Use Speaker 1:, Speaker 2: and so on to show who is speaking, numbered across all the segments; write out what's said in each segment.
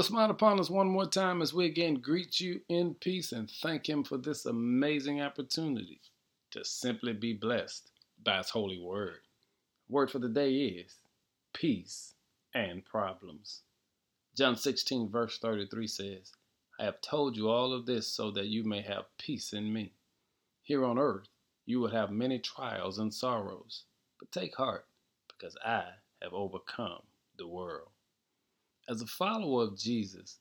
Speaker 1: Smile upon us one more time as we again greet you in peace and thank Him for this amazing opportunity to simply be blessed by His holy word. Word for the day is peace and problems. John 16, verse 33 says, I have told you all of this so that you may have peace in me. Here on earth, you will have many trials and sorrows, but take heart, because I have overcome the world. As a follower of Jesus,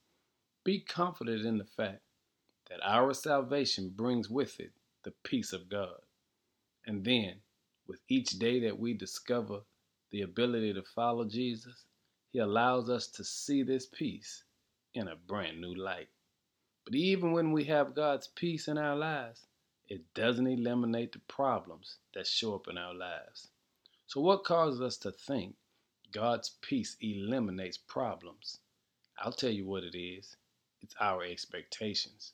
Speaker 1: be confident in the fact that our salvation brings with it the peace of God. And then, with each day that we discover the ability to follow Jesus, He allows us to see this peace in a brand new light. But even when we have God's peace in our lives, it doesn't eliminate the problems that show up in our lives. So, what causes us to think God's peace eliminates problems. I'll tell you what it is it's our expectations.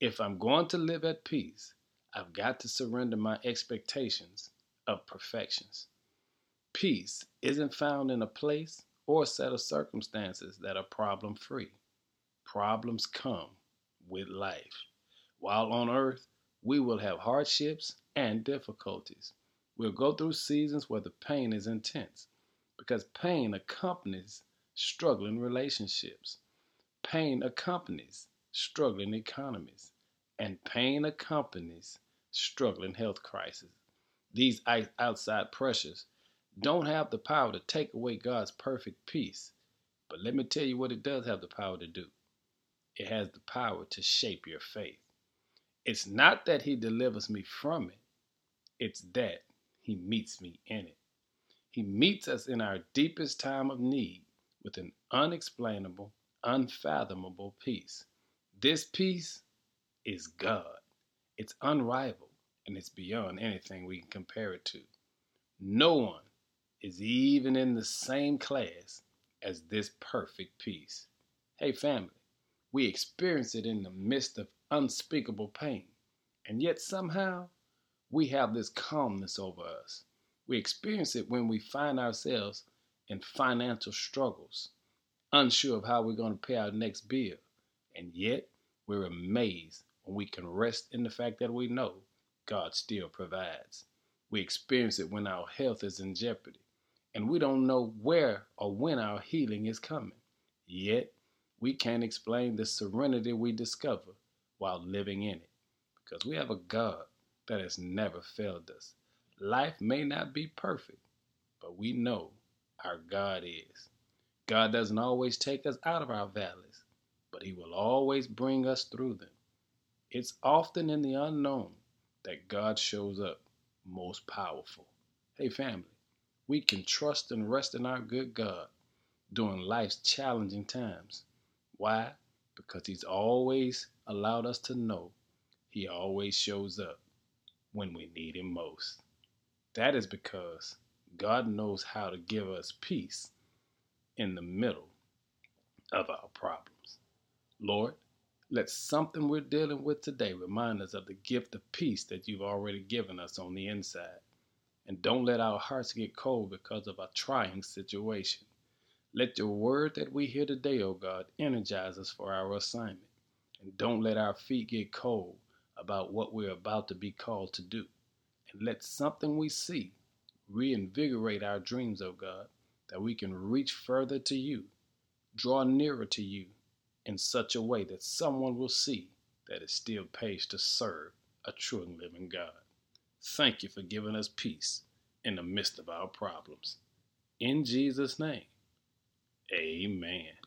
Speaker 1: If I'm going to live at peace, I've got to surrender my expectations of perfections. Peace isn't found in a place or a set of circumstances that are problem free. Problems come with life. While on earth, we will have hardships and difficulties. We'll go through seasons where the pain is intense because pain accompanies struggling relationships. Pain accompanies struggling economies. And pain accompanies struggling health crises. These outside pressures don't have the power to take away God's perfect peace. But let me tell you what it does have the power to do it has the power to shape your faith. It's not that He delivers me from it, it's that He meets me in it. He meets us in our deepest time of need with an unexplainable, unfathomable peace. This peace is God. It's unrivaled and it's beyond anything we can compare it to. No one is even in the same class as this perfect peace. Hey, family, we experience it in the midst of unspeakable pain, and yet somehow we have this calmness over us. We experience it when we find ourselves in financial struggles, unsure of how we're going to pay our next bill. And yet, we're amazed when we can rest in the fact that we know God still provides. We experience it when our health is in jeopardy and we don't know where or when our healing is coming. Yet, we can't explain the serenity we discover while living in it because we have a God that has never failed us. Life may not be perfect, but we know our God is. God doesn't always take us out of our valleys, but He will always bring us through them. It's often in the unknown that God shows up most powerful. Hey, family, we can trust and rest in our good God during life's challenging times. Why? Because He's always allowed us to know He always shows up when we need Him most. That is because God knows how to give us peace in the middle of our problems. Lord, let something we're dealing with today remind us of the gift of peace that you've already given us on the inside. And don't let our hearts get cold because of a trying situation. Let your word that we hear today, O oh God, energize us for our assignment. And don't let our feet get cold about what we're about to be called to do and let something we see reinvigorate our dreams, O God, that we can reach further to you, draw nearer to you in such a way that someone will see that it still pays to serve a true and living God. Thank you for giving us peace in the midst of our problems. In Jesus' name, amen.